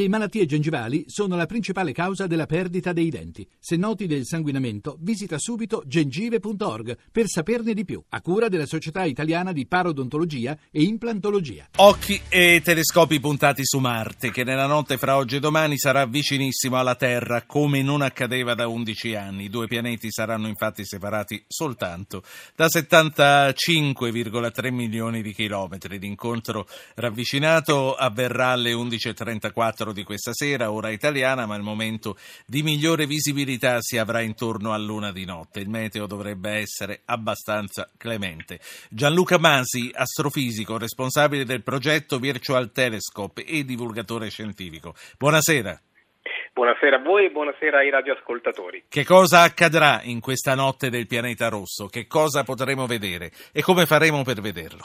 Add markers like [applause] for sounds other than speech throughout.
Le malattie gengivali sono la principale causa della perdita dei denti. Se noti del sanguinamento, visita subito gengive.org per saperne di più, a cura della Società Italiana di Parodontologia e Implantologia. Occhi e telescopi puntati su Marte, che nella notte fra oggi e domani sarà vicinissimo alla Terra, come non accadeva da 11 anni. I due pianeti saranno infatti separati soltanto da 75,3 milioni di chilometri. L'incontro ravvicinato avverrà alle 11.34 di questa sera, ora italiana, ma il momento di migliore visibilità si avrà intorno a luna di notte. Il meteo dovrebbe essere abbastanza clemente. Gianluca Masi, astrofisico, responsabile del progetto Virtual Telescope e divulgatore scientifico. Buonasera. Buonasera a voi e buonasera ai radioascoltatori. Che cosa accadrà in questa notte del pianeta rosso? Che cosa potremo vedere e come faremo per vederlo?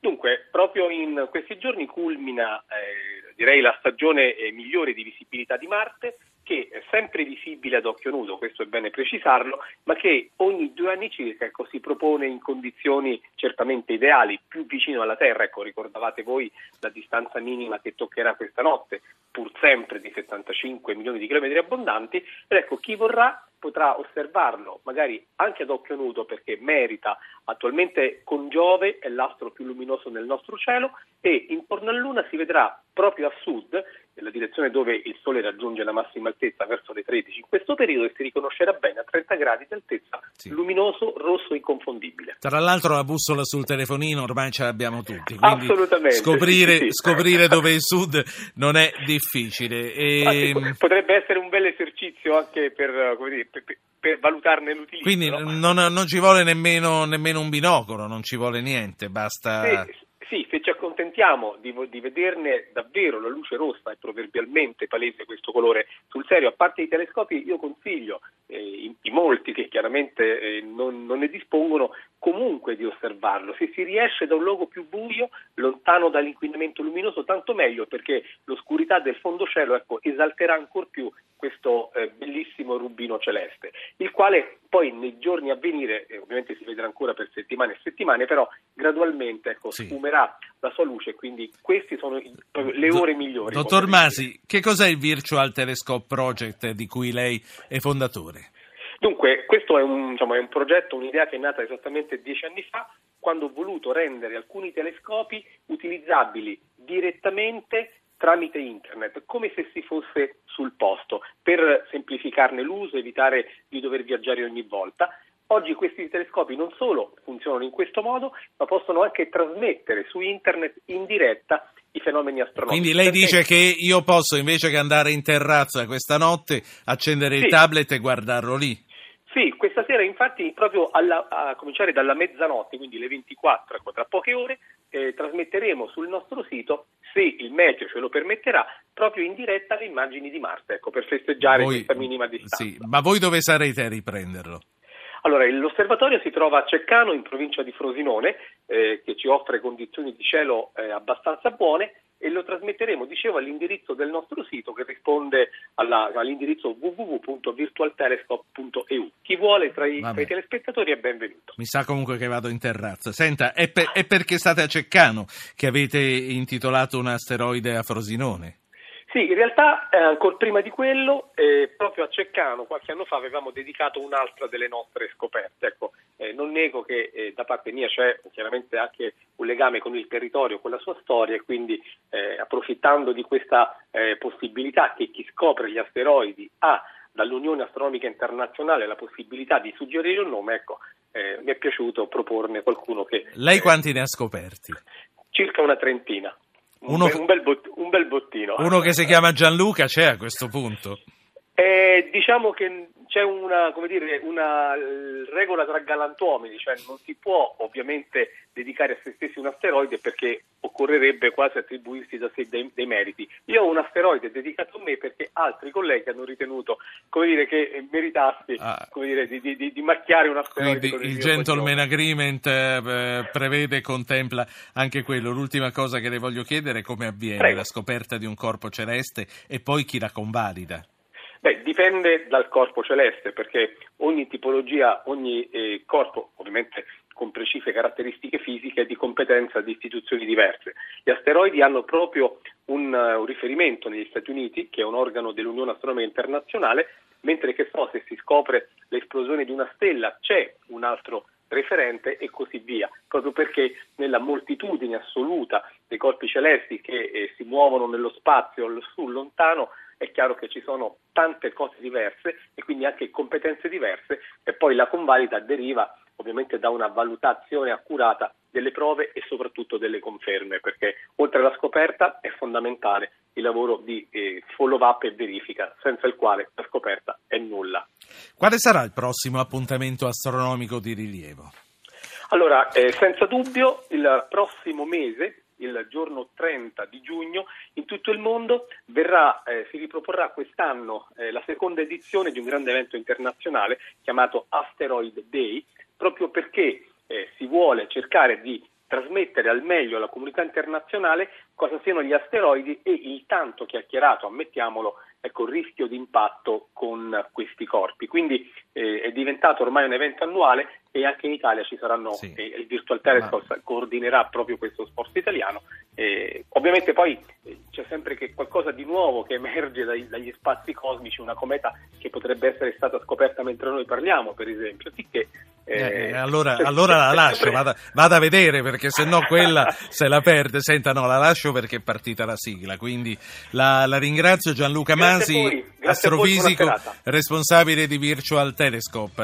Dunque, proprio in questi giorni culmina eh, direi la stagione eh, migliore di visibilità di Marte, che è sempre visibile ad occhio nudo, questo è bene precisarlo, ma che ogni due anni circa ecco, si propone in condizioni certamente ideali, più vicino alla Terra. Ecco, ricordavate voi la distanza minima che toccherà questa notte, pur sempre di 75 milioni di chilometri abbondanti. Ed ecco, chi vorrà potrà osservarlo, magari anche ad occhio nudo perché merita. Attualmente con Giove è l'astro più luminoso nel nostro cielo e intorno a Luna si vedrà proprio a sud, nella direzione dove il Sole raggiunge la massima altezza verso le 13 in questo periodo e si riconoscerà bene a 30 gradi di altezza, sì. luminoso, rosso, inconfondibile. Tra l'altro la bussola sul telefonino ormai ce l'abbiamo tutti, quindi Assolutamente, scoprire, sì, sì. scoprire dove è il sud non è difficile. E... Potrebbe essere un bel esercizio anche per, dire, per, per valutarne l'utilizzo. Quindi no? non, non, ci vuole nemmeno, nemmeno, un binocolo, non ci vuole niente, basta... Sì, sì, se ci accontentiamo di, di, vederne davvero la luce rossa, è proverbialmente palese questo colore sul serio, a parte i telescopi, io consiglio eh, i, i, molti che chiaramente eh, non, non, ne dispongono comunque di osservarlo. Se si riesce da un luogo più buio, lontano dall'inquinamento luminoso, tanto meglio perché l'oscurità del fondo cielo ecco, esalterà ancora più questo eh, bellissimo rubino celeste, il quale poi nei giorni a venire, eh, ovviamente si vedrà ancora per settimane e settimane, però gradualmente ecco, sì. sfumerà la sua luce, quindi queste sono le ore migliori. Dottor Masi, che cos'è il Virtual Telescope Project di cui lei è fondatore? Dunque, questo è un, diciamo, è un progetto, un'idea che è nata esattamente dieci anni fa, quando ho voluto rendere alcuni telescopi utilizzabili direttamente tramite internet, come se si fosse sul posto, per semplificarne l'uso, evitare di dover viaggiare ogni volta. Oggi questi telescopi non solo funzionano in questo modo, ma possono anche trasmettere su internet in diretta i fenomeni astronomici. Quindi lei dice che io posso, invece che andare in terrazza questa notte, accendere sì. il tablet e guardarlo lì? Sì, questa sera infatti proprio alla, a cominciare dalla mezzanotte, quindi le 24, ecco, tra poche ore, eh, trasmetteremo sul nostro sito, se il meteo ce lo permetterà, proprio in diretta le immagini di Marte, ecco, per festeggiare voi, questa minima distanza. Sì, ma voi dove sarete a riprenderlo? Allora, l'osservatorio si trova a Ceccano, in provincia di Frosinone, eh, che ci offre condizioni di cielo eh, abbastanza buone e lo trasmetteremo, dicevo, all'indirizzo del nostro sito che risponde all'indirizzo www.virtualtelescope.eu. Chi vuole tra i, tra i, telespettatori è benvenuto. Mi sa comunque che vado in terrazza. Senta, è, per, è perché state a Ceccano che avete intitolato un asteroide a Frosinone? Sì, in realtà eh, ancora prima di quello, eh, proprio a Ceccano qualche anno fa avevamo dedicato un'altra delle nostre scoperte. Ecco, eh, non nego che eh, da parte mia c'è chiaramente anche un legame con il territorio, con la sua storia e quindi eh, approfittando di questa eh, possibilità che chi scopre gli asteroidi ha dall'Unione Astronomica Internazionale la possibilità di suggerire un nome, ecco, mi è piaciuto proporne qualcuno che... Lei quanti ne ha scoperti? Circa una trentina. Uno, un, bel, un bel bottino. Uno che si chiama Gianluca c'è a questo punto? Eh, diciamo che c'è una, dire, una, regola tra galantuomini, cioè non si può ovviamente dedicare a se stessi un asteroide perché occorrerebbe quasi attribuirsi da sé dei, dei meriti. Io ho un asteroide dedicato a me perché altri colleghi hanno ritenuto dire, che meritassi ah. dire, di, di, di, macchiare un asteroide. Quindi il, il gentleman agreement eh, prevede e contempla anche quello. L'ultima cosa che le voglio chiedere è come avviene Prego. la scoperta di un corpo celeste e poi chi la convalida. Beh, dipende dal corpo celeste, perché ogni tipologia, ogni eh, corpo, ovviamente con precise caratteristiche fisiche e di competenza di istituzioni diverse. Gli asteroidi hanno proprio un, un riferimento negli Stati Uniti, che è un organo dell'Unione Astronomica Internazionale, mentre che so se si scopre l'esplosione di una stella c'è un altro referente e così via, proprio perché nella moltitudine assoluta dei corpi celesti che eh, si muovono nello spazio sul lontano è chiaro che ci sono tante cose diverse e quindi anche competenze diverse e poi la convalida deriva ovviamente da una valutazione accurata delle prove e soprattutto delle conferme, perché oltre alla scoperta è fondamentale il lavoro di eh, follow-up e verifica, senza il quale la scoperta è nulla. Quale sarà il prossimo appuntamento astronomico di rilievo? Allora, eh, senza dubbio, il prossimo mese, il giorno 30 di giugno, in tutto il mondo verrà, eh, si riproporrà quest'anno eh, la seconda edizione di un grande evento internazionale chiamato Asteroid Day, proprio perché eh, si vuole cercare di trasmettere al meglio alla comunità internazionale cosa siano gli asteroidi e il tanto chiacchierato, ammettiamolo, ecco, rischio di impatto con questi corpi. Quindi eh, è diventato ormai un evento annuale e anche in Italia ci saranno, sì. eh, il Virtual Telescope Ma... coordinerà proprio questo sport italiano. Eh, ovviamente poi eh, c'è sempre che qualcosa di nuovo che emerge dai, dagli spazi cosmici, una cometa che potrebbe essere stata scoperta mentre noi parliamo, per esempio, sì che eh, eh, allora, allora, la lascio, vada, vada, a vedere perché se no quella [laughs] se la perde. Senta, no, la lascio perché è partita la sigla. Quindi la, la ringrazio Gianluca Masi, astrofisico, responsabile di Virtual Telescope.